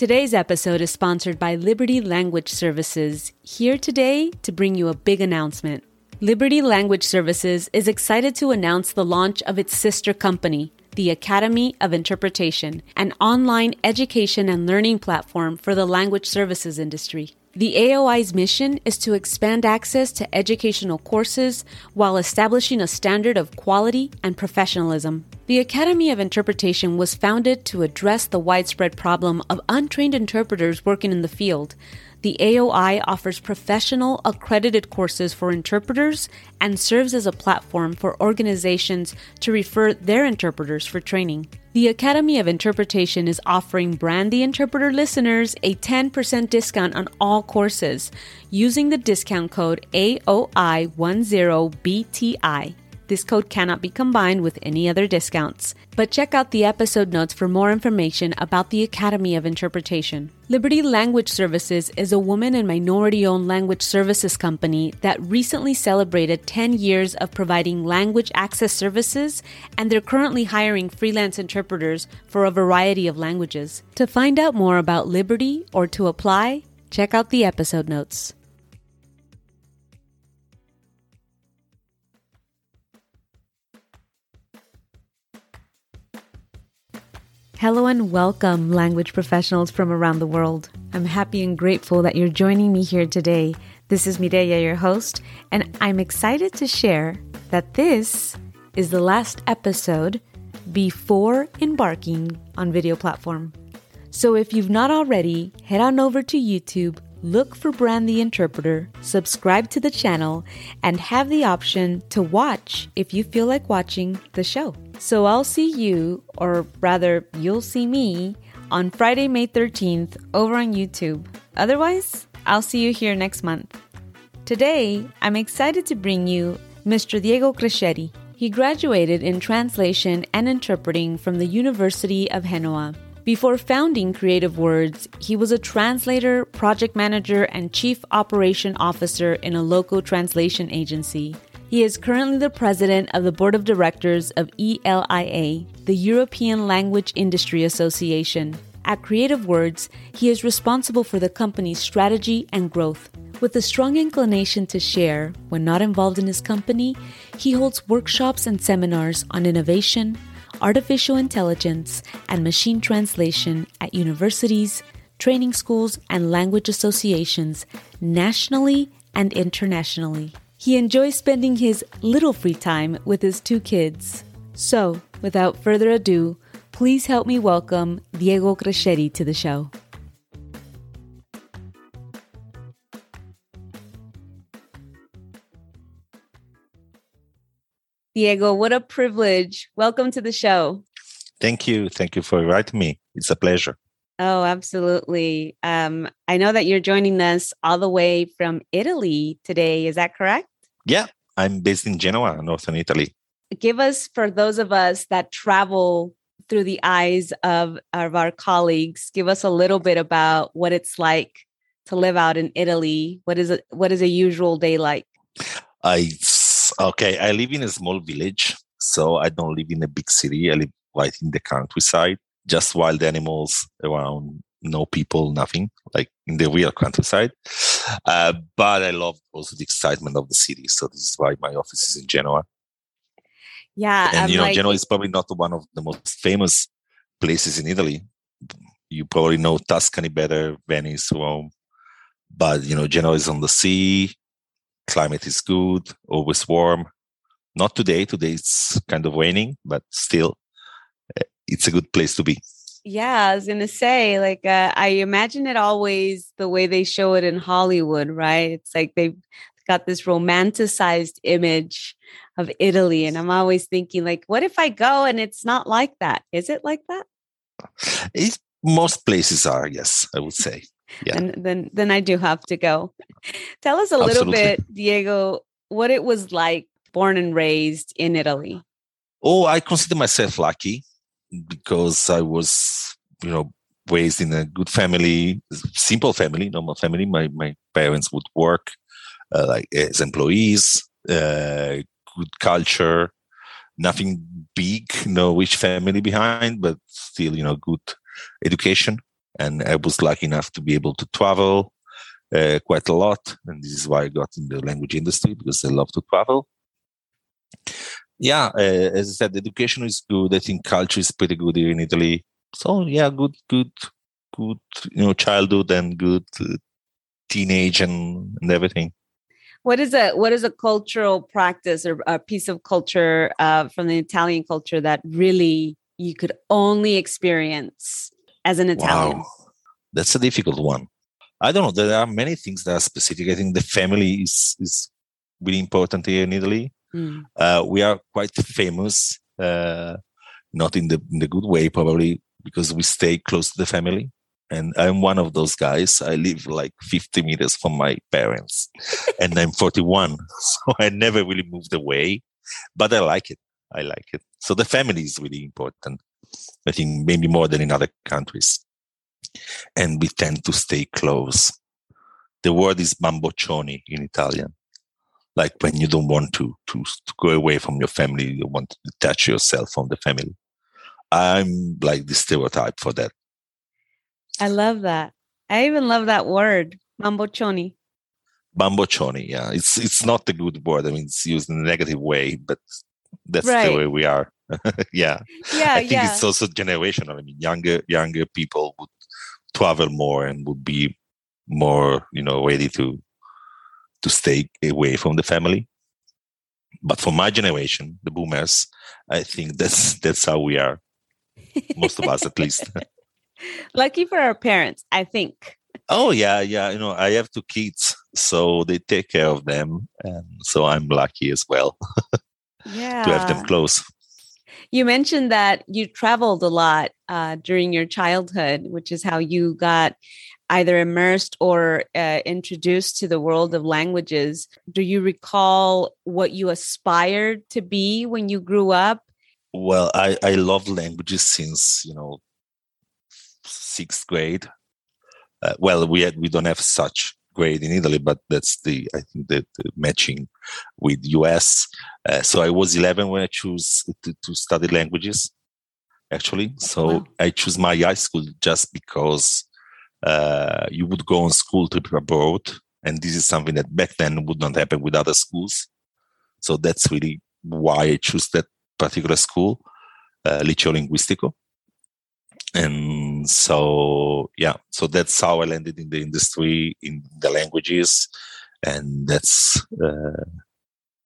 Today's episode is sponsored by Liberty Language Services, here today to bring you a big announcement. Liberty Language Services is excited to announce the launch of its sister company, the Academy of Interpretation, an online education and learning platform for the language services industry. The AOI's mission is to expand access to educational courses while establishing a standard of quality and professionalism. The Academy of Interpretation was founded to address the widespread problem of untrained interpreters working in the field. The AOI offers professional accredited courses for interpreters and serves as a platform for organizations to refer their interpreters for training. The Academy of Interpretation is offering Brand the Interpreter listeners a 10% discount on all courses using the discount code AOI10BTI. This code cannot be combined with any other discounts. But check out the episode notes for more information about the Academy of Interpretation. Liberty Language Services is a woman and minority owned language services company that recently celebrated 10 years of providing language access services, and they're currently hiring freelance interpreters for a variety of languages. To find out more about Liberty or to apply, check out the episode notes. Hello and welcome, language professionals from around the world. I'm happy and grateful that you're joining me here today. This is Mireya, your host, and I'm excited to share that this is the last episode before embarking on video platform. So if you've not already, head on over to YouTube look for Brand the Interpreter, subscribe to the channel, and have the option to watch if you feel like watching the show. So I'll see you, or rather, you'll see me, on Friday, May 13th over on YouTube. Otherwise, I'll see you here next month. Today, I'm excited to bring you Mr. Diego Cresceri. He graduated in translation and interpreting from the University of Genoa. Before founding Creative Words, he was a translator, project manager, and chief operation officer in a local translation agency. He is currently the president of the board of directors of ELIA, the European Language Industry Association. At Creative Words, he is responsible for the company's strategy and growth. With a strong inclination to share when not involved in his company, he holds workshops and seminars on innovation, artificial intelligence, and machine translation at universities, training schools, and language associations nationally and internationally. He enjoys spending his little free time with his two kids. So, without further ado, please help me welcome Diego Cresceri to the show. Diego, what a privilege. Welcome to the show. Thank you. Thank you for inviting me. It's a pleasure. Oh, absolutely. Um, I know that you're joining us all the way from Italy today. Is that correct? Yeah, I'm based in Genoa, northern Italy. Give us, for those of us that travel through the eyes of, of our colleagues, give us a little bit about what it's like to live out in Italy. What is it? What is a usual day like? Okay. I live in a small village, so I don't live in a big city. I live right in the countryside, just wild animals around, no people, nothing, like in the real countryside. Uh, but I love also the excitement of the city. So this is why my office is in Genoa. Yeah, and I'm you know, like- Genoa is probably not one of the most famous places in Italy. You probably know Tuscany better, Venice, Rome, but you know, Genoa is on the sea. Climate is good, always warm. Not today. Today it's kind of raining, but still, eh, it's a good place to be. Yeah, I was gonna say, like, uh, I imagine it always the way they show it in Hollywood, right? It's like they've got this romanticized image of Italy. And I'm always thinking, like, what if I go and it's not like that? Is it like that? It, most places are, yes, I would say. Yeah. And then then I do have to go. Tell us a little bit, Diego, what it was like born and raised in Italy. Oh, I consider myself lucky because I was, you know, raised in a good family, simple family, normal family. My my parents would work uh, like as employees, uh, good culture, nothing big, no rich family behind, but still, you know, good education. And I was lucky enough to be able to travel uh, quite a lot. And this is why I got in the language industry because I love to travel. Yeah, uh, as I said, education is good. I think culture is pretty good here in Italy. So yeah, good, good, good, you know, childhood and good uh, teenage and, and everything what is a what is a cultural practice or a piece of culture uh, from the Italian culture that really you could only experience as an Italian? Wow. That's a difficult one. I don't know. There are many things that are specific. I think the family is is really important here in Italy. Mm. Uh, we are quite famous, uh, not in the in the good way, probably because we stay close to the family and I'm one of those guys. I live like 50 meters from my parents, and I'm 41, so I never really moved away. But I like it. I like it. So the family is really important. I think maybe more than in other countries, and we tend to stay close. The word is bamboccioni in Italian, like when you don't want to to, to go away from your family, you want to detach yourself from the family. I'm like the stereotype for that I love that. I even love that word, bamboccioni. Bamboccioni, yeah. It's it's not a good word. I mean, it's used in a negative way, but that's right. the way we are. yeah. Yeah. I think yeah. it's also generational. I mean, younger younger people would travel more and would be more, you know, ready to to stay away from the family. But for my generation, the boomers, I think that's that's how we are. Most of us, at least. Lucky for our parents, I think. Oh yeah, yeah. You know, I have two kids, so they take care of them, and so I'm lucky as well. yeah, to have them close. You mentioned that you traveled a lot uh, during your childhood, which is how you got either immersed or uh, introduced to the world of languages. Do you recall what you aspired to be when you grew up? Well, I, I love languages since, you know, sixth grade. Uh, well, we had, we don't have such grade in Italy, but that's the I think the, the matching with US. Uh, so I was 11 when I chose to, to study languages. Actually, so wow. I chose my high school just because uh, you would go on school trip abroad, and this is something that back then would not happen with other schools. So that's really why I chose that particular school, uh, Liceo Linguistico and so yeah so that's how i landed in the industry in the languages. And that's uh,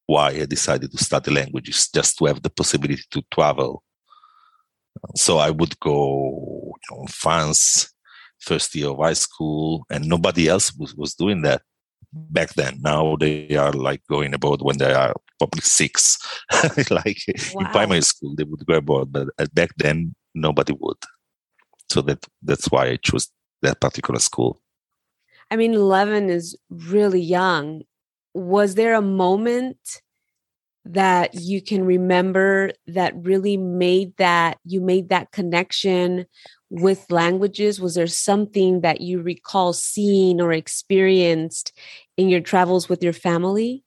why i decided to study languages just to have the possibility to travel. So i would go you know, france first year of high school and nobody else was, was doing that back then. Now they are like going abroad when they are probably six like wow. in primary school they would go abroad but back then nobody would so that that's why I chose that particular school. I mean, 11 is really young. Was there a moment that you can remember that really made that you made that connection with languages? Was there something that you recall seeing or experienced in your travels with your family?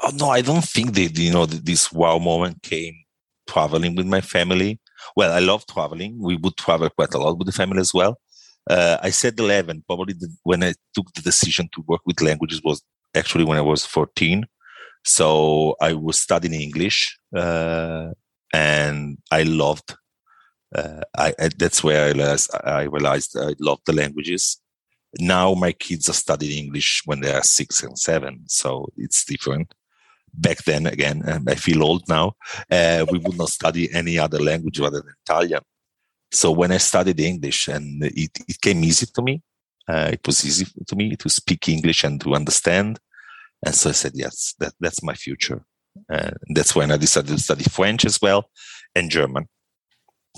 Oh, no, I don't think that you know this wow moment came traveling with my family well, I love traveling. We would travel quite a lot with the family as well. Uh, I said 11. Probably the, when I took the decision to work with languages was actually when I was 14. So I was studying English, uh, and I loved. Uh, I, I, that's where I realized I realized I loved the languages. Now my kids are studying English when they are six and seven, so it's different back then again i feel old now uh, we would not study any other language other than italian so when i studied english and it, it came easy to me uh, it was easy to me to speak english and to understand And so I said, yes, that, that's my future. And that's when I decided to study French as well and German.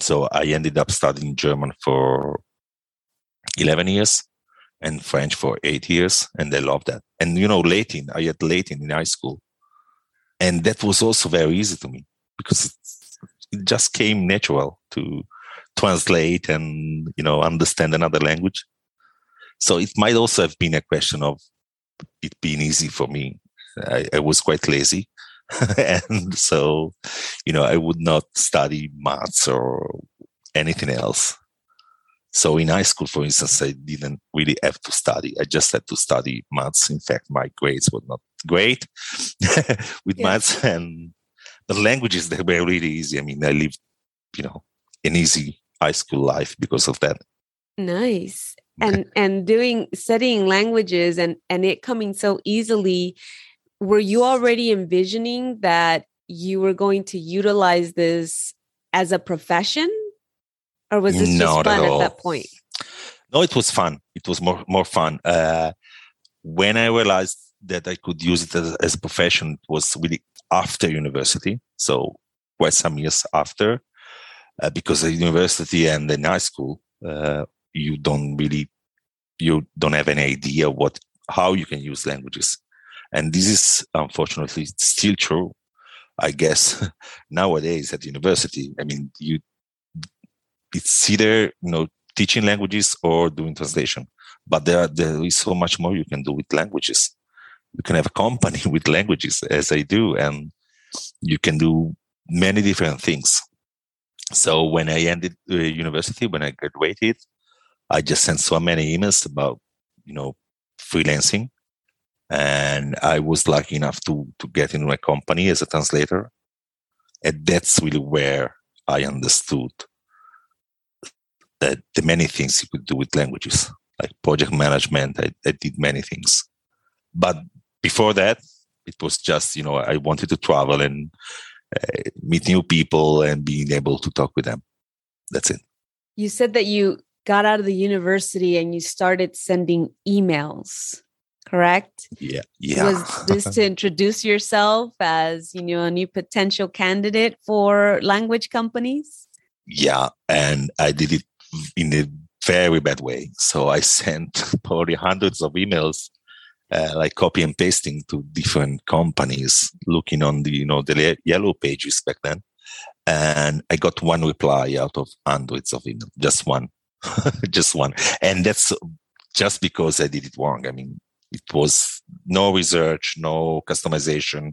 So I ended up studying German for 11 years and French for eight years. And I loved that. And, you know, Latin, I had Latin in high school. And that was also very easy to me because it just came natural to translate and, you know, understand another language. So it might also have been a question of it being easy for me. I, I was quite lazy. and so, you know, I would not study maths or anything else. So in high school, for instance, I didn't really have to study. I just had to study maths. In fact, my grades were not great with yeah. maths and the languages they were really easy. I mean, I lived, you know, an easy high school life because of that. Nice. And and doing studying languages and and it coming so easily were you already envisioning that you were going to utilize this as a profession or was this Not just fun at, at, that point no it was fun it was more more fun uh, when i realized that i could use it as, as, a profession was really after university so quite some years after uh, because at university and in high school uh, you don't really you don't have any idea what how you can use languages and this is unfortunately still true. I guess nowadays at university, I mean, you it's either you know teaching languages or doing translation. But there, there is so much more you can do with languages. You can have a company with languages, as I do, and you can do many different things. So when I ended uh, university, when I graduated, I just sent so many emails about you know freelancing and I was lucky enough to to get in my company as a translator, and that's really where I understood that the many things you could do with languages, like project management. I, I did many things, but before that, it was just you know I wanted to travel and uh, meet new people and being able to talk with them. That's it. You said that you got out of the university and you started sending emails correct? Yeah. Yeah. Was this to introduce yourself as, you know, a new potential candidate for language companies? Yeah. And I did it in a very bad way. So I sent probably hundreds of emails, uh, like copy and pasting to different companies, looking on the, you know, the yellow pages back then. And I got one reply out of hundreds of emails, just one, just one. And that's just because I did it wrong. I mean, it was no research, no customization,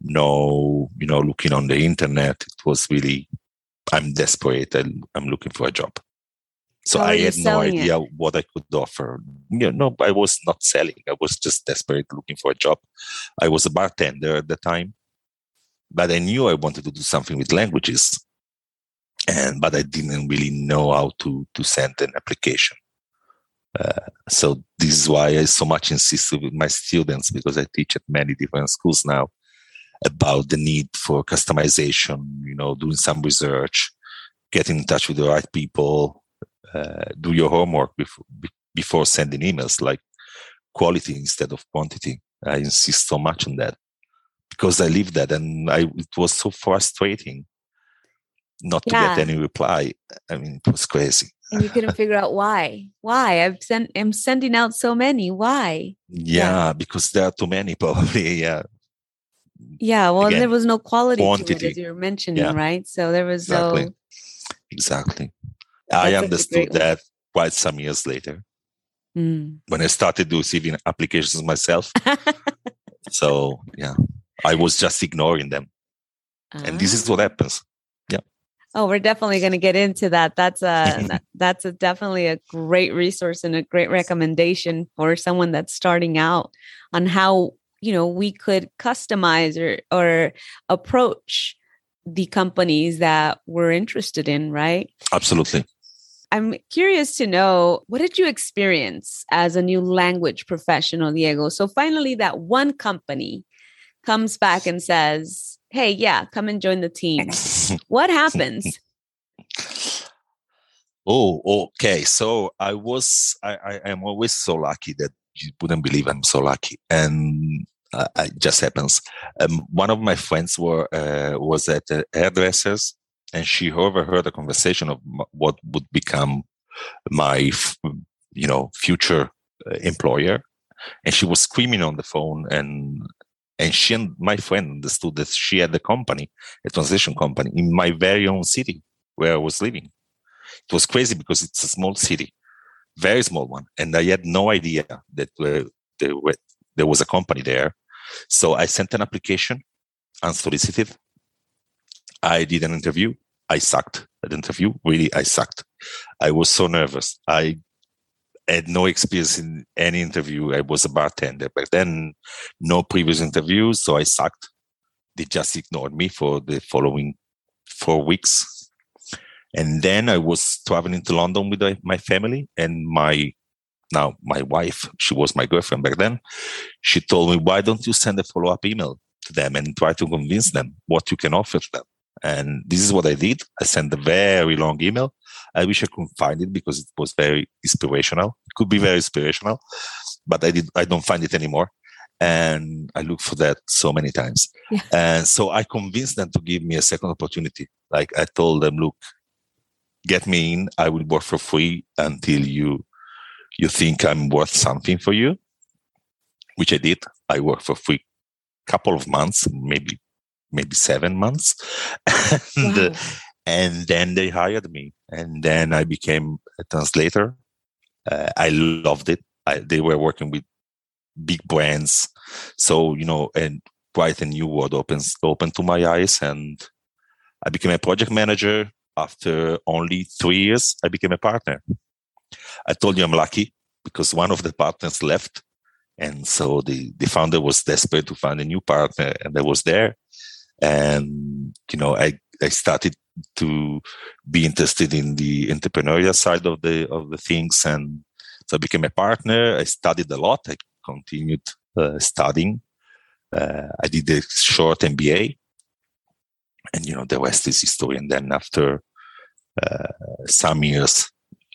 no, you know, looking on the internet. It was really, I'm desperate. I'm looking for a job. So I had no idea it? what I could offer. You know, no, I was not selling. I was just desperate looking for a job. I was a bartender at the time, but I knew I wanted to do something with languages. And but I didn't really know how to to send an application. Uh, so this is why I so much insist with my students because I teach at many different schools now about the need for customization. You know, doing some research, getting in touch with the right people, uh, do your homework before before sending emails, like quality instead of quantity. I insist so much on that because I live that, and I it was so frustrating not to get any reply. I mean, it was crazy and you couldn't figure out why. Why? I've sent I'm sending out so many. Why? Yeah, yeah. because there are too many probably. Yeah. Yeah. Well, Again, there was no quality quantity. to it as you were mentioning, yeah. right? So there was exactly. no Exactly. I understood that quite some years later. Mm. When I started receiving applications myself. so yeah. I was just ignoring them. And this is what happens. Yeah. Oh, we're definitely going to get into that. That's a that's a definitely a great resource and a great recommendation for someone that's starting out on how you know we could customize or or approach the companies that we're interested in, right? Absolutely. I'm curious to know what did you experience as a new language professional, Diego? So finally, that one company comes back and says, hey, yeah, come and join the team. what happens? Oh, okay. So I was, I, I am always so lucky that you wouldn't believe I'm so lucky. And uh, it just happens. Um, one of my friends were uh, was at a hairdressers, and she overheard a conversation of what would become my, you know, future uh, employer, and she was screaming on the phone and and she and my friend understood that she had a company, a translation company in my very own city where I was living. It was crazy because it's a small city, very small one, and I had no idea that uh, there, were, there was a company there. So I sent an application unsolicited. I did an interview. I sucked at the interview. Really, I sucked. I was so nervous. I had no experience in any interview. I was a bartender back then, no previous interviews, so I sucked. They just ignored me for the following four weeks. And then I was traveling to London with uh, my family and my now my wife, she was my girlfriend back then. She told me, why don't you send a follow up email to them and try to convince them what you can offer to them? And this is what I did. I sent a very long email. I wish I could find it because it was very inspirational. It could be very inspirational, but I did. I don't find it anymore. And I look for that so many times. Yeah. And so I convinced them to give me a second opportunity. Like I told them, look, get me in. I will work for free until you you think I'm worth something for you, which I did. I worked for free couple of months, maybe maybe seven months. and, wow. uh, and then they hired me. And then I became a translator. Uh, I loved it. I, they were working with big brands. So, you know, and quite a new world opens open to my eyes. And I became a project manager. After only three years, I became a partner. I told you I'm lucky because one of the partners left. And so the, the founder was desperate to find a new partner and I was there and you know i i started to be interested in the entrepreneurial side of the of the things and so i became a partner. I studied a lot. I continued uh, studying. Uh, i did a short mba and you know the rest is history and then after uh, some years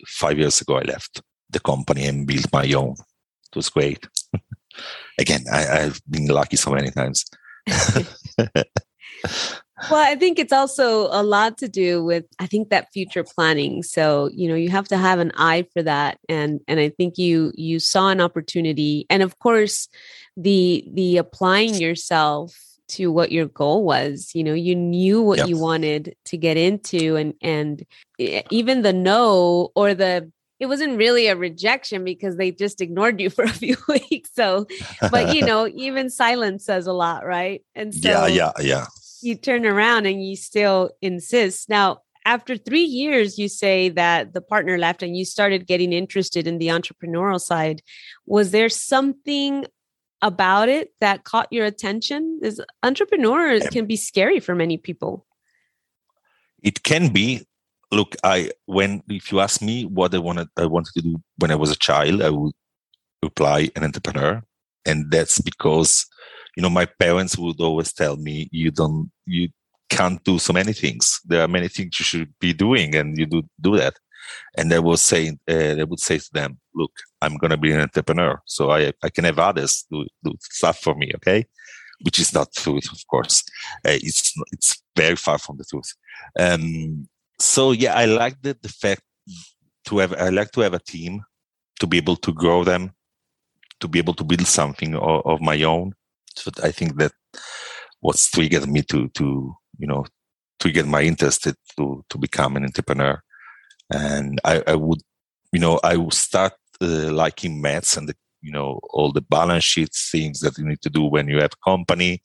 five years ago i left the company and built my own. It was great. Again I, i've been lucky so many times well, I think it's also a lot to do with I think that future planning. So, you know, you have to have an eye for that. And and I think you you saw an opportunity. And of course the the applying yourself to what your goal was you know you knew what yep. you wanted to get into and and even the no or the it wasn't really a rejection because they just ignored you for a few weeks. So but you know even silence says a lot right? And so yeah yeah yeah you turn around and you still insist. Now, after three years, you say that the partner left and you started getting interested in the entrepreneurial side. Was there something about it that caught your attention? Is entrepreneurs can be scary for many people. It can be. Look, I when if you ask me what I wanted I wanted to do when I was a child, I would apply an entrepreneur. And that's because you know, my parents would always tell me, you don't, you can't do so many things. There are many things you should be doing and you do do that. And they was saying, uh, they would say to them, look, I'm going to be an entrepreneur. So I, I can have others do, do stuff for me. Okay. Which is not truth, of course. Uh, it's, it's very far from the truth. Um, so yeah, I like the, the fact to have, I like to have a team to be able to grow them, to be able to build something of, of my own so I think that what's triggered me to to you know triggered my interest to to become an entrepreneur, and I, I would you know I would start uh, liking maths and the you know all the balance sheets things that you need to do when you have a company,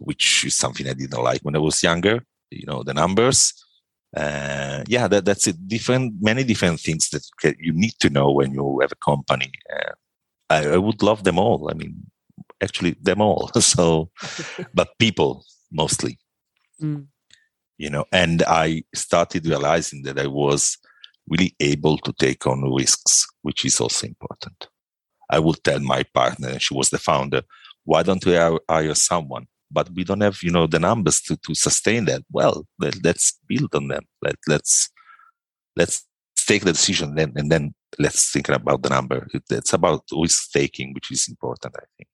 which is something I didn't like when I was younger. You know the numbers. Uh, yeah, that, that's it. Different, many different things that you need to know when you have a company. Uh, I, I, would love them all. I mean, actually them all. So, but people mostly, mm. you know, and I started realizing that I was really able to take on risks, which is also important. I would tell my partner, and she was the founder, why don't we hire someone? But we don't have, you know, the numbers to, to sustain that. Well, let, us build on them. Let, let's let's take the decision then, and then let's think about the number. It's about risk taking, which is important, I think.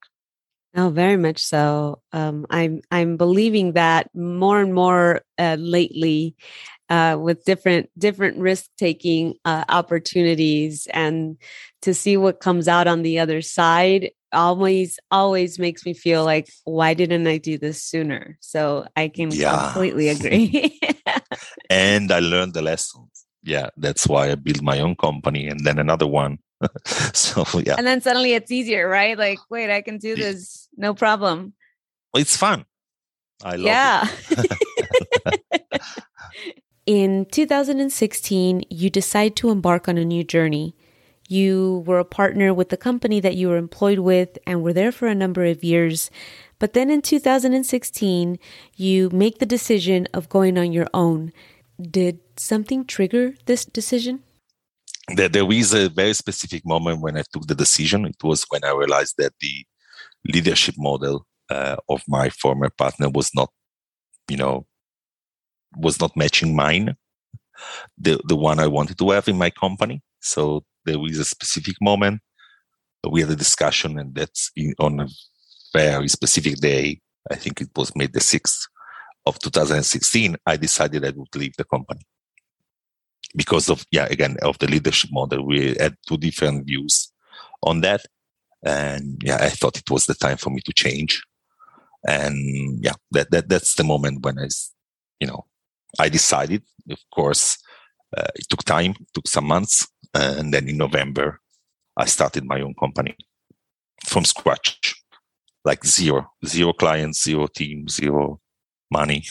Oh, very much so. Um, I'm I'm believing that more and more uh, lately, uh, with different different risk taking uh, opportunities, and to see what comes out on the other side always always makes me feel like why didn't I do this sooner? So I can yeah. completely agree. and I learned the lessons. Yeah, that's why I built my own company and then another one so yeah. And then suddenly it's easier, right? Like, wait, I can do this, no problem. It's fun. I love yeah. it. In 2016, you decide to embark on a new journey. You were a partner with the company that you were employed with and were there for a number of years. But then in 2016, you make the decision of going on your own. Did something trigger this decision? There, there is a very specific moment when I took the decision. It was when I realized that the leadership model uh, of my former partner was not, you know, was not matching mine, the the one I wanted to have in my company. So there is a specific moment. We had a discussion, and that's in, on a very specific day. I think it was May the sixth of 2016. I decided I would leave the company because of yeah again of the leadership model we had two different views on that. And yeah i thought it was the time for me to change. And yeah that, that that's the moment when i you know i decided of course uh, it took time took some months. And then in november i started my own company from scratch like zero zero clients zero team zero money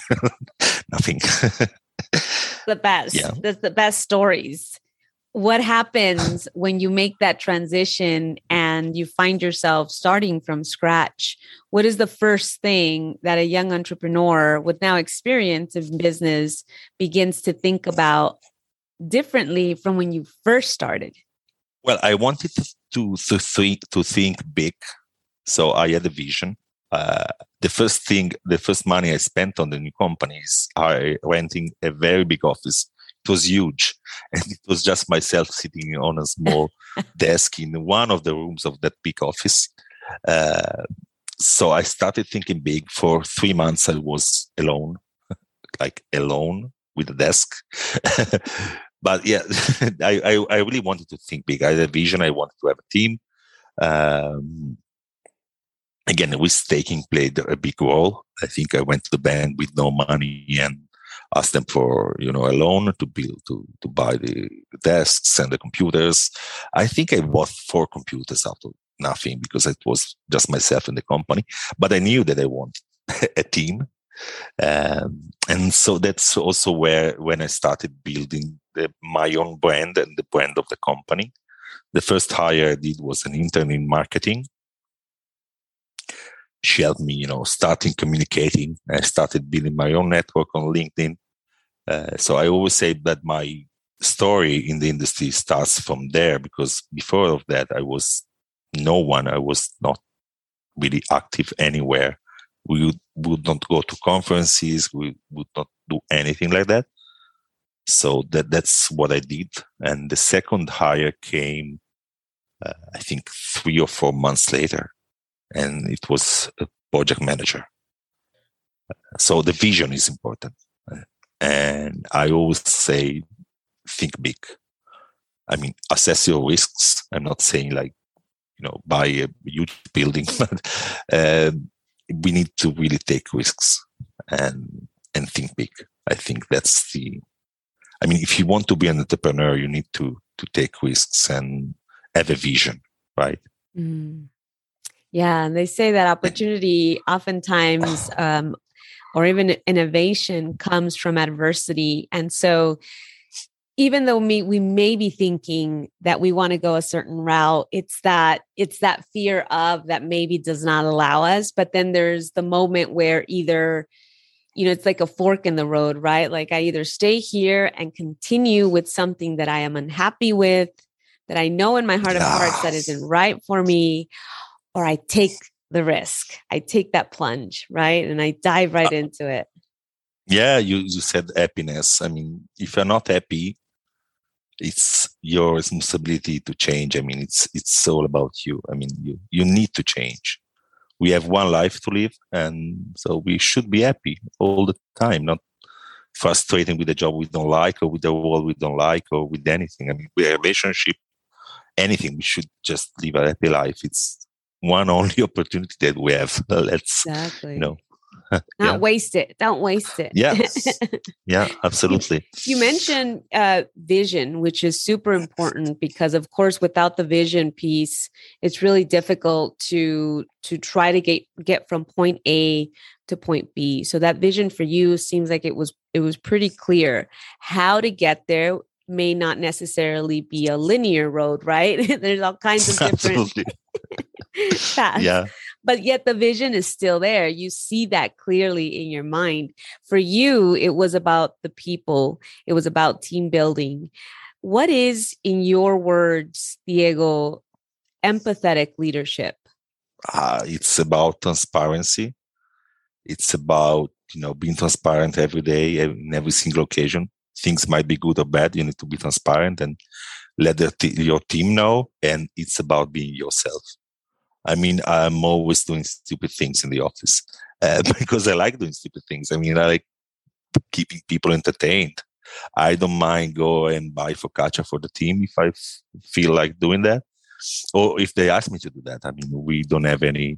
nothing the best. Yeah. That's the best stories. What happens when you make that transition and you find yourself starting from scratch? What is the first thing that a young entrepreneur with now experience in business begins to think about differently from when you first started? Well, I wanted to to think to think big, so I had a vision uh, the first thing, the first money I spent on the new companies, I renting a very big office. It was huge, and it was just myself sitting on a small desk in one of the rooms of that big office. Uh, so I started thinking big. For three months, I was alone, like alone with a desk. but yeah, I, I, I really wanted to think big. I had a vision. I wanted to have a team. Um, again, risk taking played a big role. I think I went to the bank with no money and asked them for you know a loan to build to to buy the desks and the computers. I think I bought four computers out of nothing because it was just myself in the company. But I knew that I wanted a team, um, and so that's also where when I started building the, my own brand and the brand of the company. The first hire I did was an intern in marketing she helped me, you know, starting communicating. I started building my own network on LinkedIn. Uh, so I always say that my story in the industry starts from there because before of that, I was no one. I was not really active anywhere. We would, would not go to conferences. We would not do anything like that. So that that's what I did. And the second hire came, uh, I think, three or four months later and it was a project manager. So the vision is important. And I always say, think big. I mean, assess your risks. I'm not saying like, you know, buy a huge building, but uh, we need to really take risks and and think big. I think that's the. I mean, if you want to be an entrepreneur, you need to to take risks and have a vision, right? Mm. Yeah, and they say that opportunity oftentimes, um, or even innovation, comes from adversity. And so, even though we, we may be thinking that we want to go a certain route, it's that it's that fear of that maybe does not allow us. But then there's the moment where either you know, it's like a fork in the road, right? Like I either stay here and continue with something that I am unhappy with, that I know in my heart of hearts that isn't right for me, or I take the risk. I take that plunge, right? And I dive right uh, into it. Yeah, you, you said happiness. I mean, if you're not happy, it's your responsibility to change. I mean, it's it's all about you. I mean, you you need to change. we have one life to live and so we should be happy all the time not frustrating with the job we don't like or with the world we don't like or with anything i mean with a relationship anything we should just live a happy life it's one only opportunity that we have. Let's exactly. you know. Not yeah. waste it. Don't waste it. Yeah yeah absolutely. You mentioned uh, vision which is super important because of course without the vision piece it's really difficult to to try to get get from point a to point b. So that vision for you seems like it was it was pretty clear. How to get there may not necessarily be a linear road right there's all kinds of different paths yeah but yet the vision is still there. You see that clearly in your mind. For you, it was about the people, it was about team building. What is, in your words, Diego, empathetic leadership? Uh, it's about transparency. It's about you know being transparent every day in every single occasion. Things might be good or bad. You need to be transparent and let t- your team know. And it's about being yourself. I mean, I'm always doing stupid things in the office uh, because I like doing stupid things. I mean, I like keeping people entertained. I don't mind go and buy focaccia for the team if I f- feel like doing that, or if they ask me to do that. I mean, we don't have any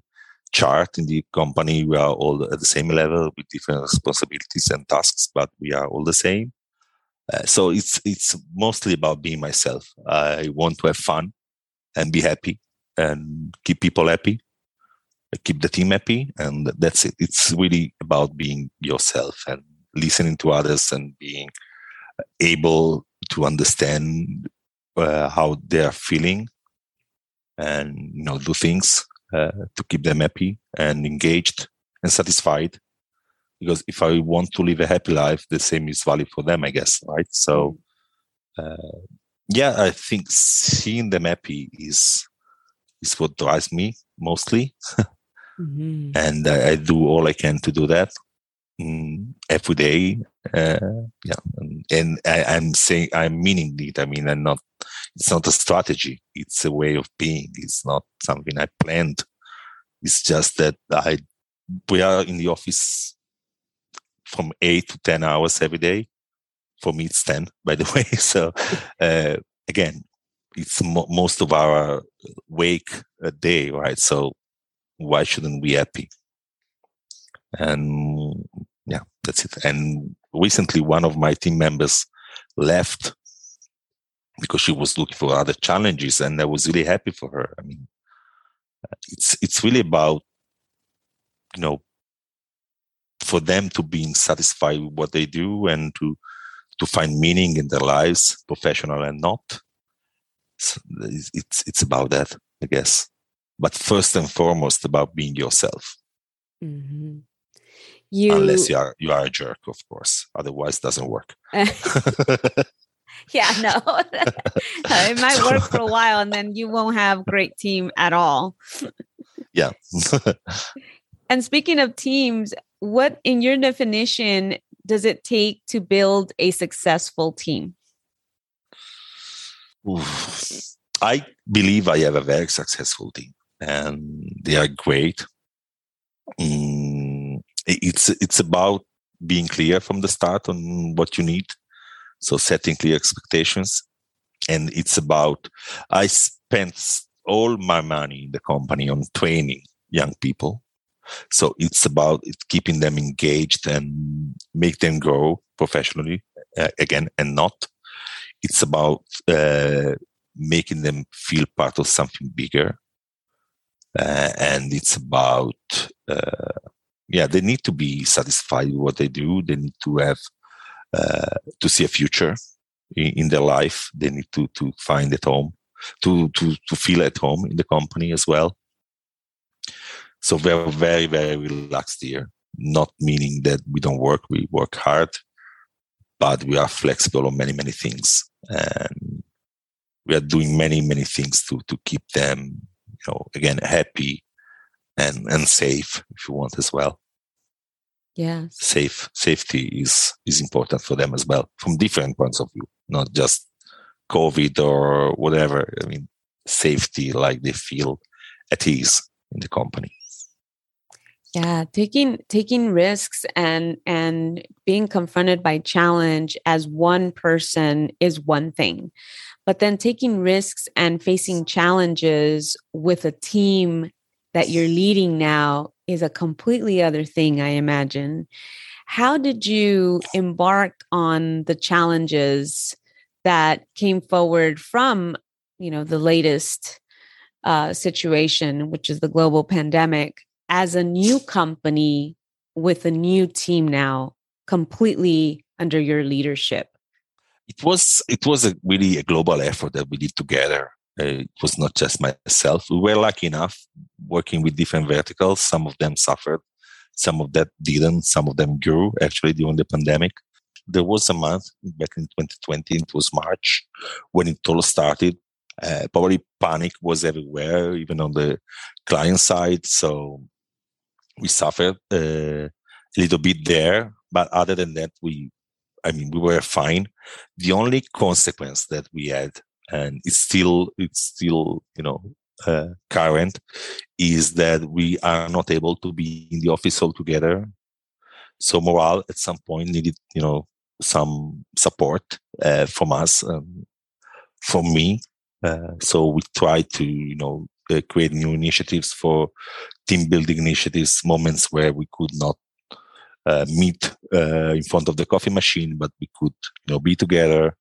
chart in the company. We are all at the same level with different responsibilities and tasks, but we are all the same. Uh, so it's it's mostly about being myself. I want to have fun and be happy and keep people happy, keep the team happy, and that's it. It's really about being yourself and listening to others and being able to understand uh, how they are feeling and you know do things uh, to keep them happy and engaged and satisfied because if i want to live a happy life the same is valid for them i guess right so mm-hmm. uh, yeah i think seeing them happy is is what drives me mostly. mm-hmm. And I, I, do all I can to do that mm, every day. Uh, yeah. And, and I, am saying, I'm meaning it. I mean, I'm not, it's not a strategy. It's a way of being. It's not something I planned. It's just that I, we are in the office from eight to 10 hours every day. For me, it's 10, by the way. So, uh, again, it's mo- most of our wake a day, right? So why shouldn't we happy? And yeah, that's it. And recently, one of my team members left because she was looking for other challenges, and I was really happy for her. I mean, it's it's really about you know for them to be satisfied with what they do and to to find meaning in their lives, professional and not it's it's about that, I guess. But first and foremost, about being yourself. Mm-hmm. You... Unless you are you are a jerk, of course. Otherwise, doesn't work. yeah, no, it might work for a while, and then you won't have great team at all. yeah. and speaking of teams, what in your definition does it take to build a successful team? I believe I have a very successful team, and they are great. Mm, it's it's about being clear from the start on what you need, so setting clear expectations, and it's about I spent all my money in the company on training young people. So it's about keeping them engaged and make them grow professionally uh, again, and not it's about uh, making them feel part of something bigger. Uh, and it's about, uh, yeah, they need to be satisfied with what they do. They need to have, uh, to see a future in, in, their life. They need to, to find at home, to, to, to feel at home in the company as well. So we're very, very relaxed here, not meaning that we don't work. We work hard, but we are flexible on many, many things. And we are doing many many things to to keep them you know again happy and and safe if you want as well. Yeah safe safety is is important for them as well from different points of view not just covid or whatever. I mean safety like they feel at ease in the company Yeah, taking taking risks and and being confronted by challenge as one person is one thing. But then taking risks and facing challenges with a team that you're leading now is a completely other thing, I imagine. How did you embark on the challenges that came forward from, you know, the latest uh, situation, which is the global pandemic, as a new company with a new team now, completely under your leadership? It was it was a really a global effort that we did together. Uh, it was not just myself. We were lucky enough working with different verticals. Some of them suffered, some of that didn't. Some of them grew actually during the pandemic. There was a month back in 2020, it was March, when it all started. Uh, probably panic was everywhere, even on the client side. So we suffered uh, a little bit there, but other than that, we, I mean, we were fine. The only consequence that we had, and it's still, it's still, you know, uh, current, is that we are not able to be in the office altogether. So morale at some point needed, you know, some support uh, from us, um, from me. Uh, so we try to, you know, uh, create new initiatives for team building initiatives, moments where we could not uh, meet uh, in front of the coffee machine, but we could, you know, be together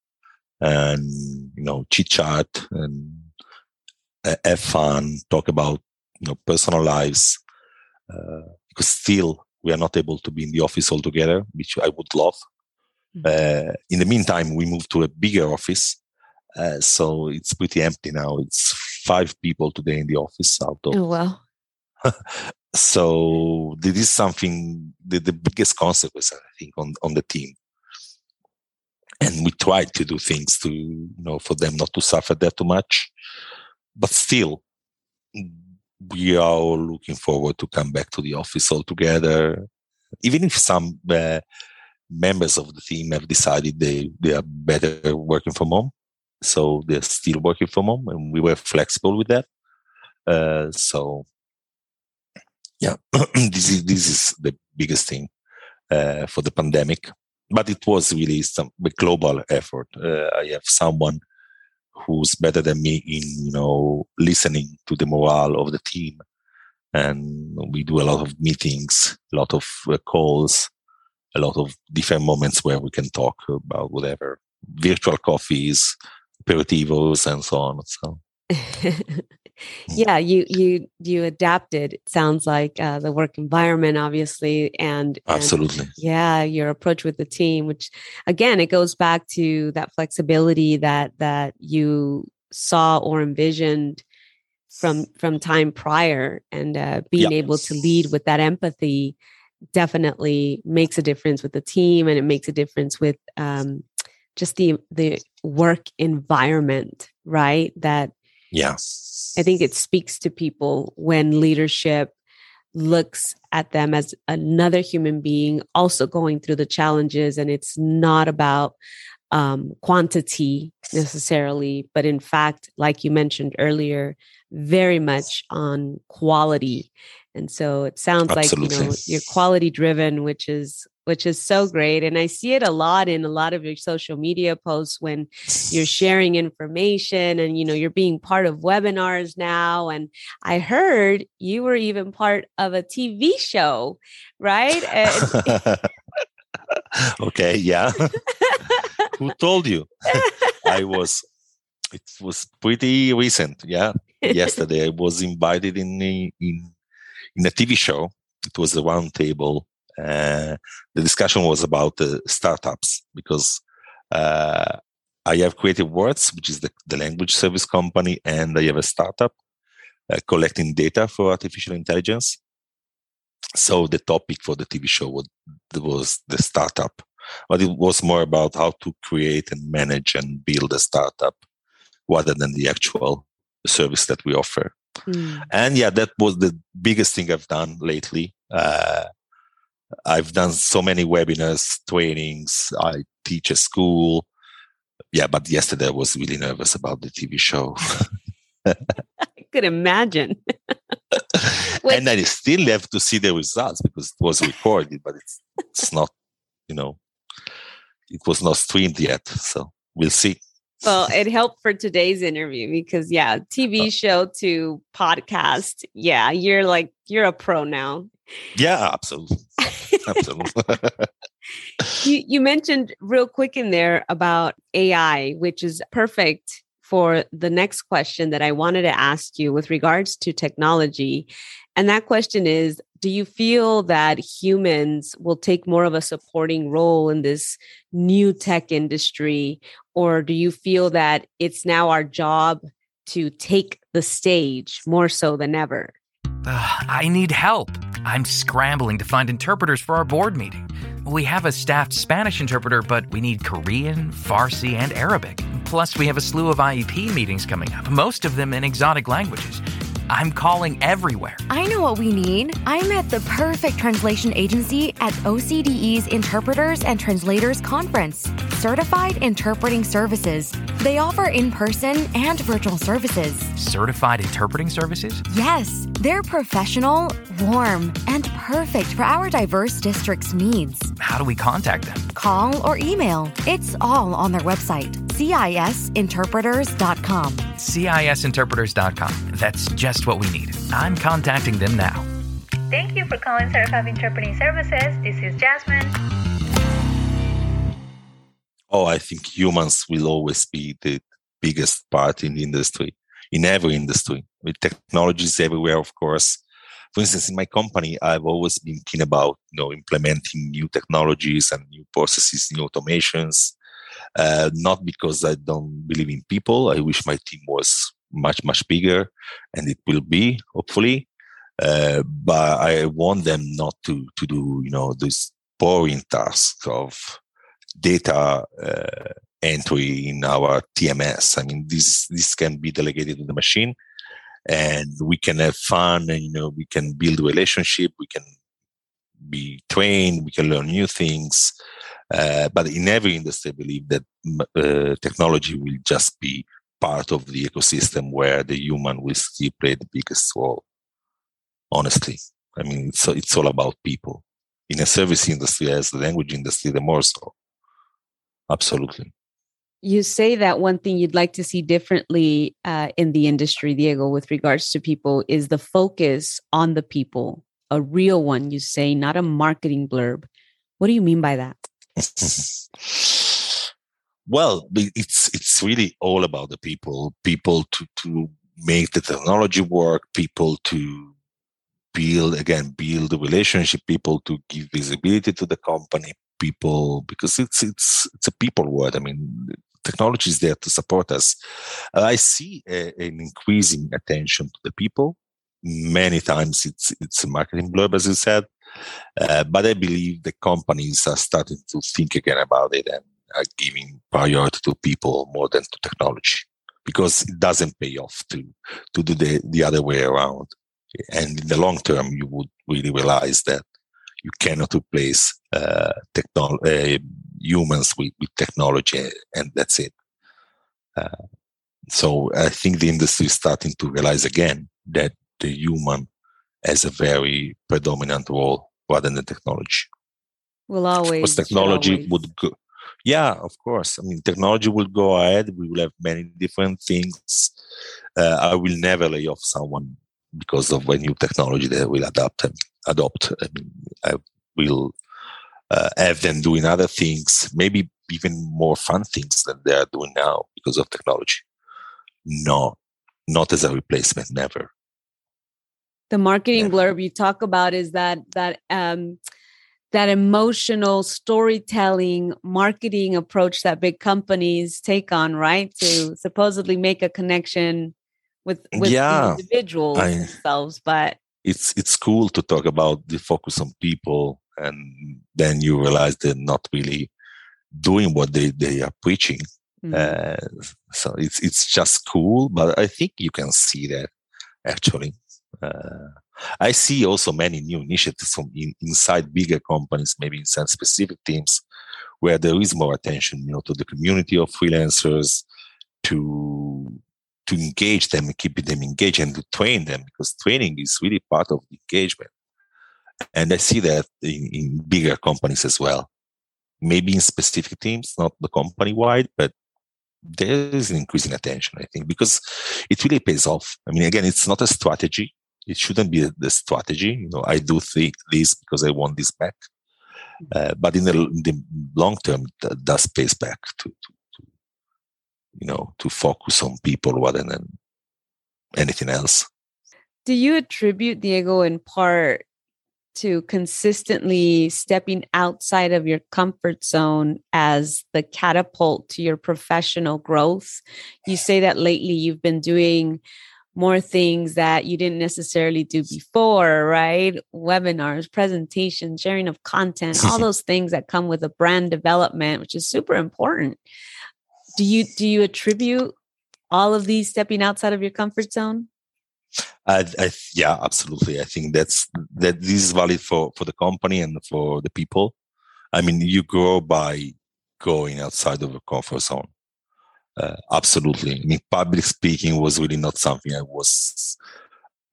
and, you know, chit chat and uh, have fun, talk about, you know, personal lives. Uh, because still we are not able to be in the office all together, which I would love. Mm-hmm. in the meantime, we moved to a bigger office uh, so it's pretty empty now. It's five people today in the office out of. Oh, wow. so this is something, the, the biggest consequence, I think, on, on the team. And we tried to do things to, you know, for them not to suffer that too much. But still, we are all looking forward to come back to the office all together. Even if some uh, members of the team have decided they, they are better working from home, so they're still working from home, and we were flexible with that. Uh, so yeah, this is this is the biggest thing uh, for the pandemic. But it was really some a global effort. Uh, I have someone who's better than me in you know listening to the morale of the team, and we do a lot of meetings, a lot of uh, calls, a lot of different moments where we can talk about whatever virtual coffees, aperitivos and so on. So. yeah you you you adapted it sounds like uh, the work environment obviously and absolutely. and, yeah your approach with the team which again it goes back to that flexibility that that you saw or envisioned from from time prior and uh, being able to lead with that empathy definitely makes a difference with the team and it makes a difference with um, just the the work environment right? That yeah i think it speaks to people when leadership looks at them as another human being also going through the challenges and it's not about um, quantity necessarily but in fact like you mentioned earlier very much on quality and so it sounds Absolutely. like you know you're quality driven which is which is so great. And I see it a lot in a lot of your social media posts when you're sharing information and, you know, you're being part of webinars now. And I heard you were even part of a TV show, right? okay. Yeah. Who told you? I was, it was pretty recent. Yeah. Yesterday I was invited in, in, in a TV show. It was a roundtable uh, the discussion was about uh, startups because uh, I have Creative Words, which is the, the, language service company, and I have a startup uh, collecting data for artificial intelligence. So the topic for the TV show was, was the startup, but it was more about how to create and manage and build a startup rather than the actual service that we offer. Mm. And yeah, that was the biggest thing I've done lately. Uh, I've done so many webinars, trainings. I teach a school. Yeah, but yesterday I was really nervous about the TV show. I could imagine. and I still have to see the results because it was recorded, but it's it's not, you know, it was not streamed yet. So we'll see. Well, it helped for today's interview because yeah, TV uh. show to podcast. Yeah, you're like you're a pro now. Yeah, absolutely. absolutely. you, you mentioned real quick in there about AI, which is perfect for the next question that I wanted to ask you with regards to technology. And that question is Do you feel that humans will take more of a supporting role in this new tech industry? Or do you feel that it's now our job to take the stage more so than ever? Uh, I need help. I'm scrambling to find interpreters for our board meeting. We have a staffed Spanish interpreter, but we need Korean, Farsi, and Arabic. Plus, we have a slew of IEP meetings coming up, most of them in exotic languages. I'm calling everywhere. I know what we need. I met the perfect translation agency at OCDE's Interpreters and Translators Conference, Certified Interpreting Services. They offer in person and virtual services. Certified interpreting services? Yes. They're professional, warm, and perfect for our diverse district's needs. How do we contact them? Call or email. It's all on their website, cisinterpreters.com. cisinterpreters.com. That's just what we need. I'm contacting them now. Thank you for calling Certified Interpreting Services. This is Jasmine. Oh, I think humans will always be the biggest part in the industry, in every industry. With technologies everywhere, of course. For instance, in my company, I've always been keen about you know implementing new technologies and new processes, new automations. Uh, not because I don't believe in people. I wish my team was much much bigger, and it will be hopefully. Uh, but I want them not to to do you know this boring task of data uh, entry in our TMS. I mean, this this can be delegated to the machine, and we can have fun, and you know, we can build relationship. We can be trained. We can learn new things. Uh, but in every industry, I believe that uh, technology will just be part of the ecosystem where the human will still play the biggest role. Honestly, I mean, it's, it's all about people. In a service industry, as the language industry, the more so. Absolutely. You say that one thing you'd like to see differently uh, in the industry, Diego, with regards to people, is the focus on the people, a real one, you say, not a marketing blurb. What do you mean by that? well, it's it's really all about the people, people to to make the technology work, people to build again build the relationship, people to give visibility to the company, people because it's it's it's a people word I mean, technology is there to support us. Uh, I see a, an increasing attention to the people. Many times it's it's a marketing blurb, as you said, uh, but I believe the companies are starting to think again about it and are giving priority to people more than to technology because it doesn't pay off to to do the the other way around. And in the long term, you would really realize that you cannot replace uh, technol- uh, humans with, with technology, and that's it. Uh, so I think the industry is starting to realize again that the human has a very predominant role rather than the technology. Will always. Because technology always. would go. Yeah, of course. I mean, technology will go ahead. We will have many different things. Uh, I will never lay off someone because of a new technology that will adapt and adopt. I mean, I will uh, have them doing other things, maybe even more fun things than they are doing now because of technology. No, not as a replacement, never. The marketing blurb you talk about is that that um, that emotional storytelling marketing approach that big companies take on, right? To supposedly make a connection with with yeah, individuals I, themselves, but it's it's cool to talk about the focus on people and then you realize they're not really doing what they, they are preaching mm. uh, so it's it's just cool but i think you can see that actually uh, i see also many new initiatives from in, inside bigger companies maybe inside specific teams where there is more attention you know to the community of freelancers to to engage them keep them engaged and to train them because training is really part of engagement. And I see that in, in bigger companies as well. Maybe in specific teams, not the company wide, but there is an increasing attention, I think, because it really pays off. I mean, again, it's not a strategy. It shouldn't be the strategy. You know, I do think this because I want this back. Uh, but in the, in the, long term, that does pays back to, to, to, you know, to focus on people rather than anything else. Do you attribute Diego in part to consistently stepping outside of your comfort zone as the catapult to your professional growth. You say that lately you've been doing more things that you didn't necessarily do before, right? Webinars, presentations, sharing of content, all those things that come with a brand development, which is super important. Do you do you attribute all of these stepping outside of your comfort zone? I, I, yeah, absolutely. I think that's that this is valid for for the company and for the people. I mean, you grow by going outside of your comfort zone. Uh, absolutely. I mean, public speaking was really not something I was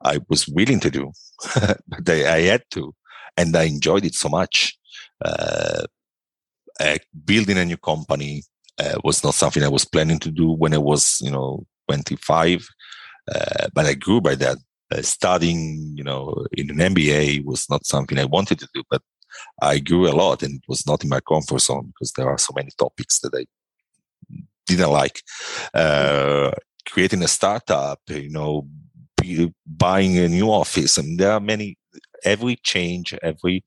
I was willing to do, but I, I, had to, and I enjoyed it so much. Uh, uh, building a new company uh, was not something I was planning to do when I was, you know, 25 uh, but I grew by that. Uh, studying, you know, in an MBA was not something I wanted to do, but I grew a lot and it was not in my comfort zone because there are so many topics that I didn't like. Uh, creating a startup, you know, buying a new office. I mean, there are many, every change, every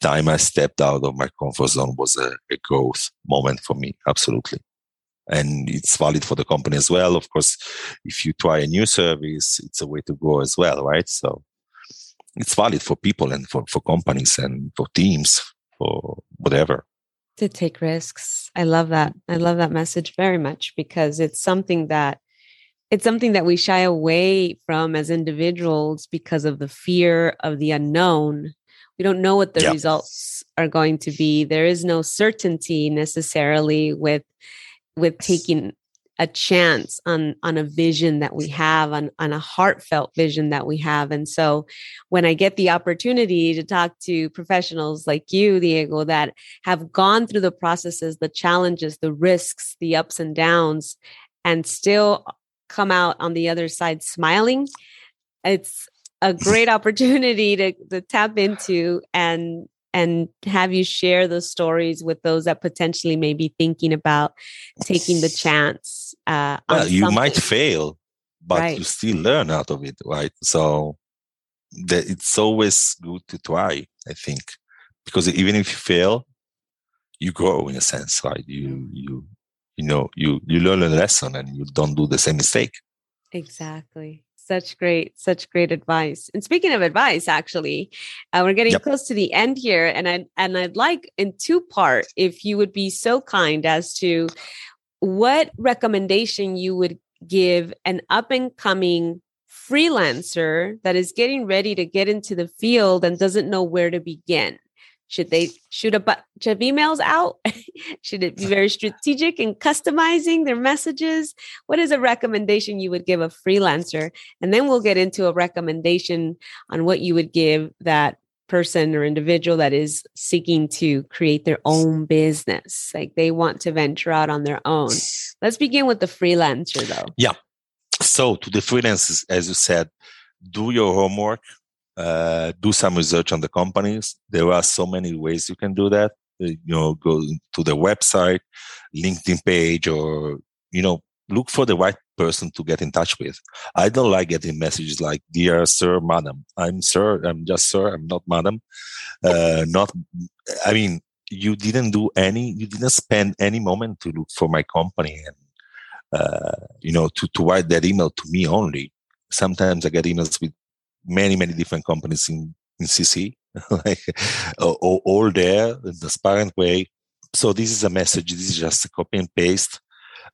time I stepped out of my comfort zone was a, a growth moment for me. Absolutely and it's valid for the company as well. Of course, if you try a new service, it's a way to grow as well, right? So it's valid for people and for, for companies and for teams, for whatever. To take risks. I love that. I love that message very much because it's something that it's something that we shy away from as individuals because of the fear of the unknown. We don't know what the yeah. results are going to be. There is no certainty necessarily with with taking a chance on on a vision that we have on on a heartfelt vision that we have. And so when i get the opportunity to talk to professionals like you diego that have gone through the processes the challenges the risks the ups and downs and still come out on the other side smiling it's a great opportunity to, to tap into and and have you share those stories with those that potentially may be thinking about taking the chance uh, well you something. might fail but right. you still learn out of it right so that it's always good to try i think because even if you fail you grow in a sense right you mm. you you know you you learn a lesson and you don't do the same mistake exactly such great such great advice and speaking of advice actually uh, we're getting yep. close to the end here and i and i'd like in two part if you would be so kind as to what recommendation you would give an up and coming freelancer that is getting ready to get into the field and doesn't know where to begin should they shoot a bunch of emails out? Should it be very strategic in customizing their messages? What is a recommendation you would give a freelancer? And then we'll get into a recommendation on what you would give that person or individual that is seeking to create their own business. Like they want to venture out on their own. Let's begin with the freelancer though. Yeah. So to the freelancers, as you said, do your homework uh, do some research on the companies. There are so many ways you can do that. Uh, you know, go to the website, LinkedIn page, or you know, look for the right person to get in touch with. I don't like getting messages like "Dear Sir, Madam." I'm Sir. I'm just Sir. I'm not Madam. Uh, not. I mean, you didn't do any. You didn't spend any moment to look for my company and uh, you know to to write that email to me only. Sometimes I get emails with many many different companies in in CC, like all, all there in the transparent way. So this is a message. This is just a copy and paste.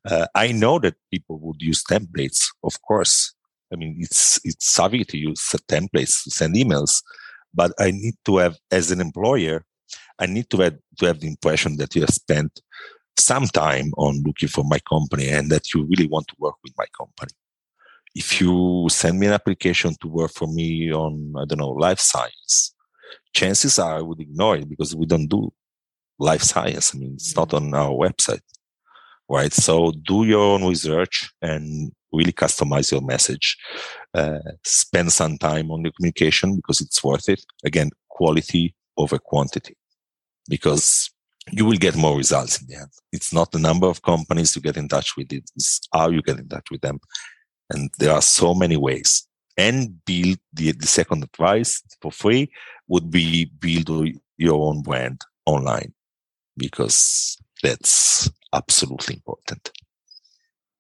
Uh, I know that people would use templates, of course. I mean, it's it's savvy to use templates to send emails, but I need to have, as an employer, I need to have to have the impression that you have spent some time on looking for my company and that you really want to work with my company. If you send me an application to work for me on, I don't know, life science, chances are I would ignore it because we don't do life science. I mean, it's not on our website, right? So do your own research and really customize your message. Uh, spend some time on the communication because it's worth it. Again, quality over quantity because you will get more results in the end. It's not the number of companies you get in touch with, it's how you get in touch with them. And there are so many ways. And build the, the second advice for free would be build your own brand online because that's absolutely important.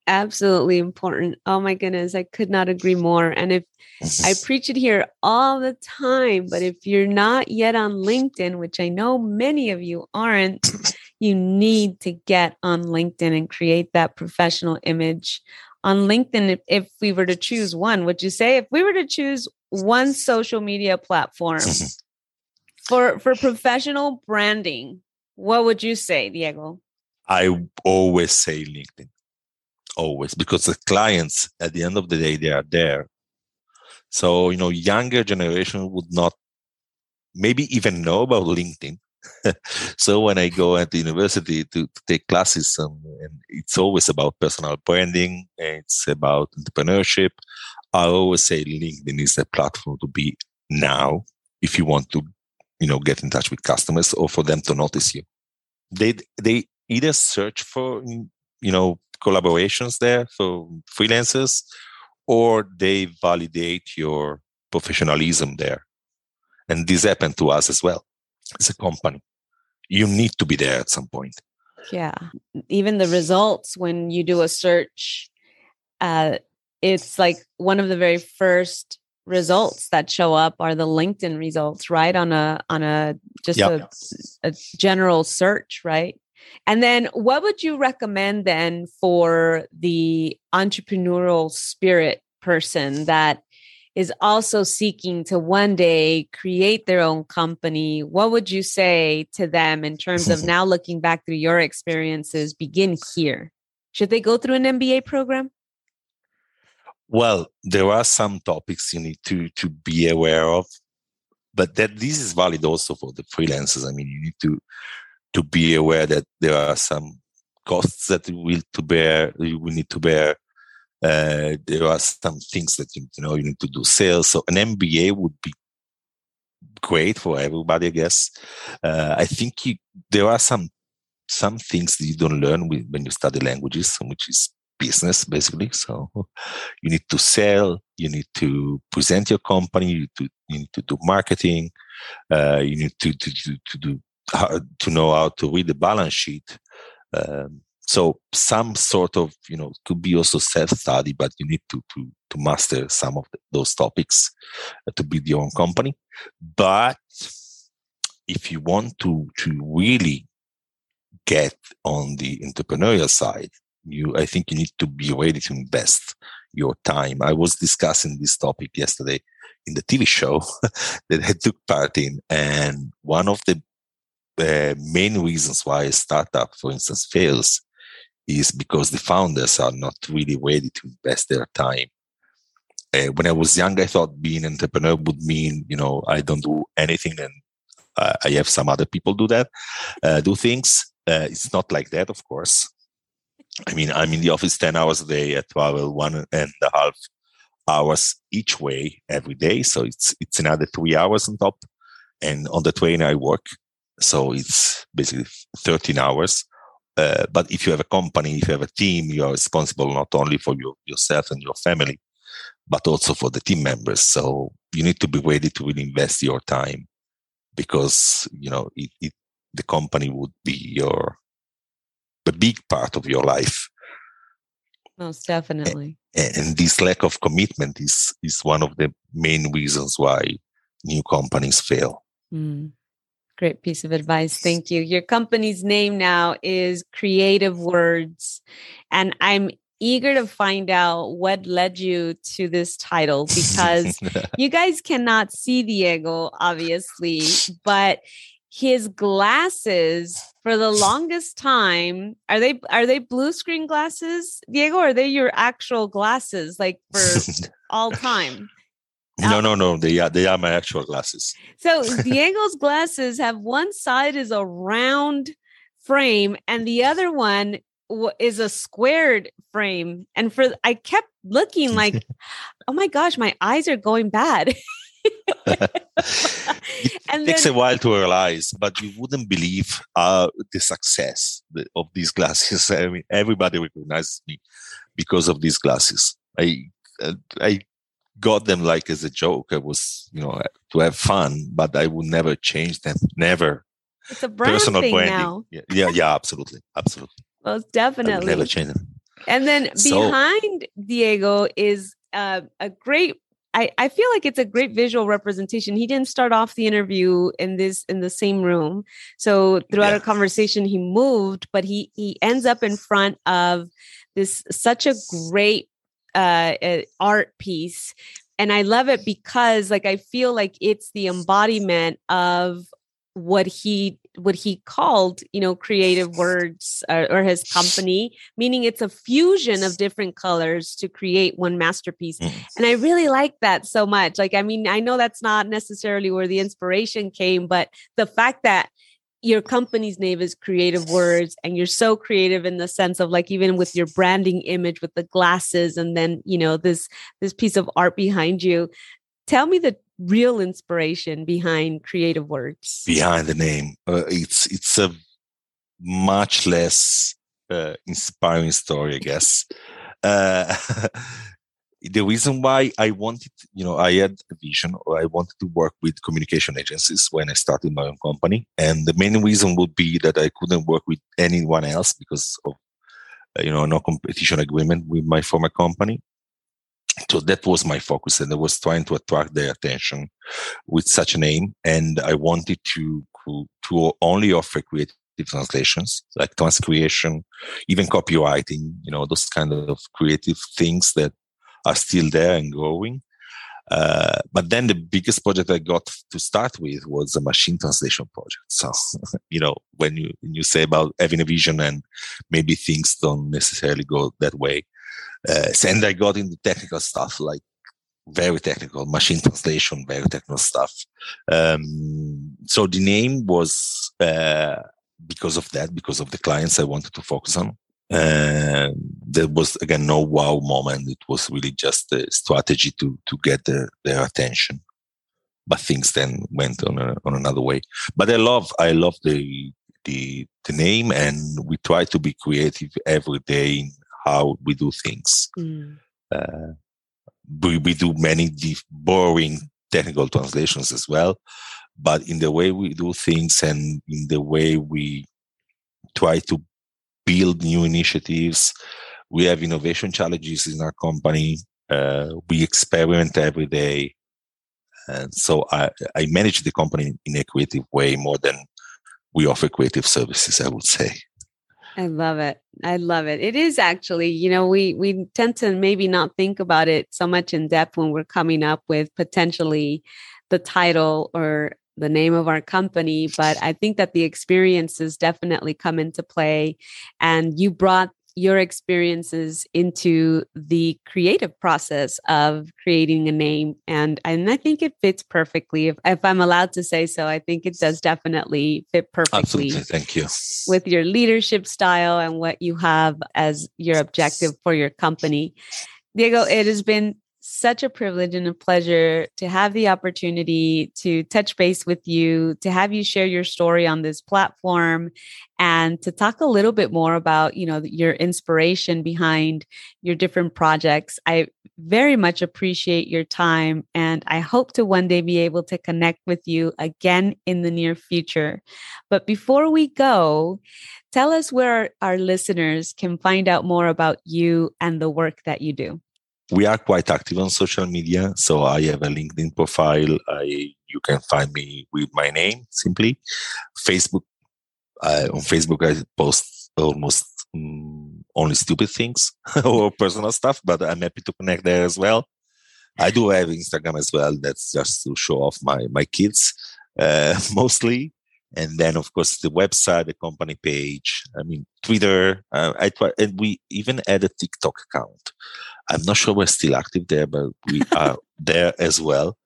Absolutely important. Oh my goodness, I could not agree more. And if I preach it here all the time, but if you're not yet on LinkedIn, which I know many of you aren't, you need to get on LinkedIn and create that professional image. On LinkedIn, if, we were to choose one, would you say if we were to choose one social media platform mm-hmm. for for professional branding, what would you say, Diego? I always say LinkedIn. Always, because the clients at the end of the day, they are there. So, you know, younger generation would not maybe even know about LinkedIn. so when I go at the university to, to take classes, um, and it's always about personal branding, it's about entrepreneurship. I always say LinkedIn is the platform to be now if you want to, you know, get in touch with customers or for them to notice you they they either search for you know collaborations there for freelancers or they validate your professionalism there and this happened to us as well as a company you need to be there at some point yeah even the results when you do a search uh it's like one of the very first results that show up are the LinkedIn results, right? On a on a just yep. a, a general search, right? And then what would you recommend then for the entrepreneurial spirit person that is also seeking to one day create their own company? What would you say to them in terms of now looking back through your experiences? Begin here. Should they go through an MBA program? Well, there are some topics you need to to be aware of, but that this is valid also for the freelancers. I mean, you need to to be aware that there are some costs that you will to bear. You will need to bear. Uh, there are some things that you, you know you need to do sales. So an MBA would be great for everybody, I guess. Uh, I think you, there are some some things that you don't learn when you study languages, which is business basically. So you need to sell, you need to present your company, you need to, you need to do marketing, uh, you need to, to, to, to do how, to know how to read the balance sheet. Um, so some sort of you know could be also self study, but you need to to to master some of the, those topics uh, to build your own company. But if you want to to really get on the entrepreneurial side, you i think you need to be ready to invest your time i was discussing this topic yesterday in the tv show that i took part in and one of the uh, main reasons why a startup for instance fails is because the founders are not really ready to invest their time uh, when i was young i thought being an entrepreneur would mean you know i don't do anything and uh, i have some other people do that uh, do things uh, it's not like that of course I mean, I'm in the office 10 hours a day. I travel one and a half hours each way every day. So it's, it's another three hours on top. And on the train, I work. So it's basically 13 hours. Uh, but if you have a company, if you have a team, you are responsible not only for your, yourself and your family, but also for the team members. So you need to be ready to really invest your time because, you know, it, it, the company would be your a big part of your life. Most definitely. And, and this lack of commitment is is one of the main reasons why new companies fail. Mm. Great piece of advice. Thank you. Your company's name now is Creative Words. And I'm eager to find out what led you to this title because you guys cannot see Diego, obviously, but his glasses for the longest time are they are they blue screen glasses diego or are they your actual glasses like for all time no no no they are they are my actual glasses so diego's glasses have one side is a round frame and the other one is a squared frame and for i kept looking like oh my gosh my eyes are going bad it takes then, a while to realize, but you wouldn't believe uh, the success of these glasses. I mean, everybody recognizes me because of these glasses. I uh, I got them like as a joke. I was, you know, to have fun, but I would never change them. Never. It's a brand Personal thing branding. now. Yeah, yeah, yeah, absolutely, absolutely. Most definitely. never change them. And then so, behind Diego is uh, a great I, I feel like it's a great visual representation. He didn't start off the interview in this in the same room. So throughout yeah. our conversation, he moved, but he he ends up in front of this such a great uh, uh art piece and I love it because like I feel like it's the embodiment of what he what he called you know creative words uh, or his company meaning it's a fusion of different colors to create one masterpiece mm. and i really like that so much like i mean i know that's not necessarily where the inspiration came but the fact that your company's name is creative words and you're so creative in the sense of like even with your branding image with the glasses and then you know this this piece of art behind you. Tell me the real inspiration behind creative words. Behind the name. Uh, it's it's a much less uh, inspiring story i guess. Uh, the reason why i wanted you know i had a vision or i wanted to work with communication agencies when i started my own company. And the main reason would be that i couldn't work with anyone else because of uh, you know no competition agreement with my former company. So that was my focus and i was trying to attract their attention with such a name. And i wanted to to only offer creative translations like transcreation even copywriting you know those kind of creative things that are still there and growing uh, but then the biggest project I got to start with was a machine translation project. So, you know, when you when you say about having a vision and maybe things don't necessarily go that way, uh, and I got into technical stuff like very technical machine translation, very technical stuff. Um, so the name was uh, because of that, because of the clients I wanted to focus on. And there was again no wow moment. It was really just a strategy to to get the, their attention. But things then went on a, on another way. But I love I love the the the name, and we try to be creative every day in how we do things. Mm. Uh, we, we do many boring technical translations as well, but in the way we do things and in the way we try to build new initiatives, we have innovation challenges in our company. Uh, we experiment every day. And so I, I manage the company in a creative way more than we offer creative services, I would say. I love it. I love it. It is actually, you know, we we tend to maybe not think about it so much in depth when we're coming up with potentially the title or the name of our company, but I think that the experiences definitely come into play. And you brought your experiences into the creative process of creating a name and and I think it fits perfectly if, if I'm allowed to say so I think it does definitely fit perfectly Absolutely. thank you with your leadership style and what you have as your objective for your company Diego it has been such a privilege and a pleasure to have the opportunity to touch base with you, to have you share your story on this platform, and to talk a little bit more about, you know, your inspiration behind your different projects. I very much appreciate your time, and I hope to one day be able to connect with you again in the near future. But before we go, tell us where our listeners can find out more about you and the work that you do we are quite active on social media. So I have a LinkedIn profile. I you can find me with my name simply. Facebook uh, on Facebook I post almost um, only stupid things or personal stuff, but I'm happy to connect there as well. I do have Instagram as well. That's just to show off my my kids uh, mostly. and then of course the website, the company page. I mean Twitter. Uh, I try, and we even add a TikTok account. I'm not sure we're still active there, but we are there as well.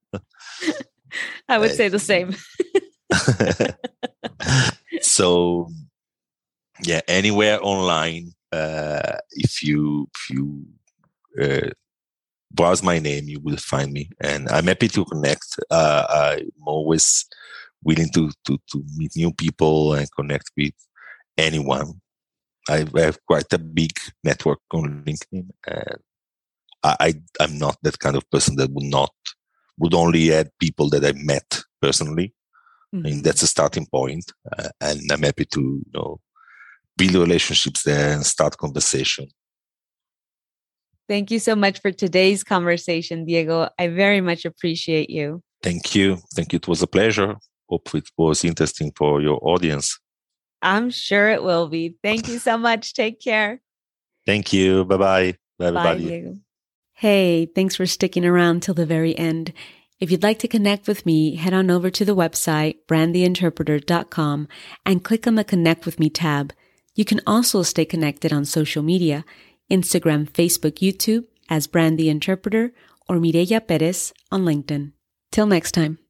I would uh, say the same. so yeah, anywhere online, uh, if you if you uh, browse my name, you will find me, and I'm happy to connect. Uh, I'm always willing to, to to meet new people and connect with anyone. I have quite a big network on LinkedIn, and I, I am not that kind of person that would not would only add people that I met personally. Mm-hmm. I mean, that's a starting point, uh, and I'm happy to you know build relationships there and start conversation. Thank you so much for today's conversation, Diego. I very much appreciate you. Thank you. Thank you. It was a pleasure. Hope it was interesting for your audience. I'm sure it will be. Thank you so much. Take care. Thank you. Bye-bye. Bye, everybody. Bye, hey, thanks for sticking around till the very end. If you'd like to connect with me, head on over to the website, brandtheinterpreter.com, and click on the Connect with Me tab. You can also stay connected on social media Instagram, Facebook, YouTube as Brand the Interpreter or Mireya Perez on LinkedIn. Till next time.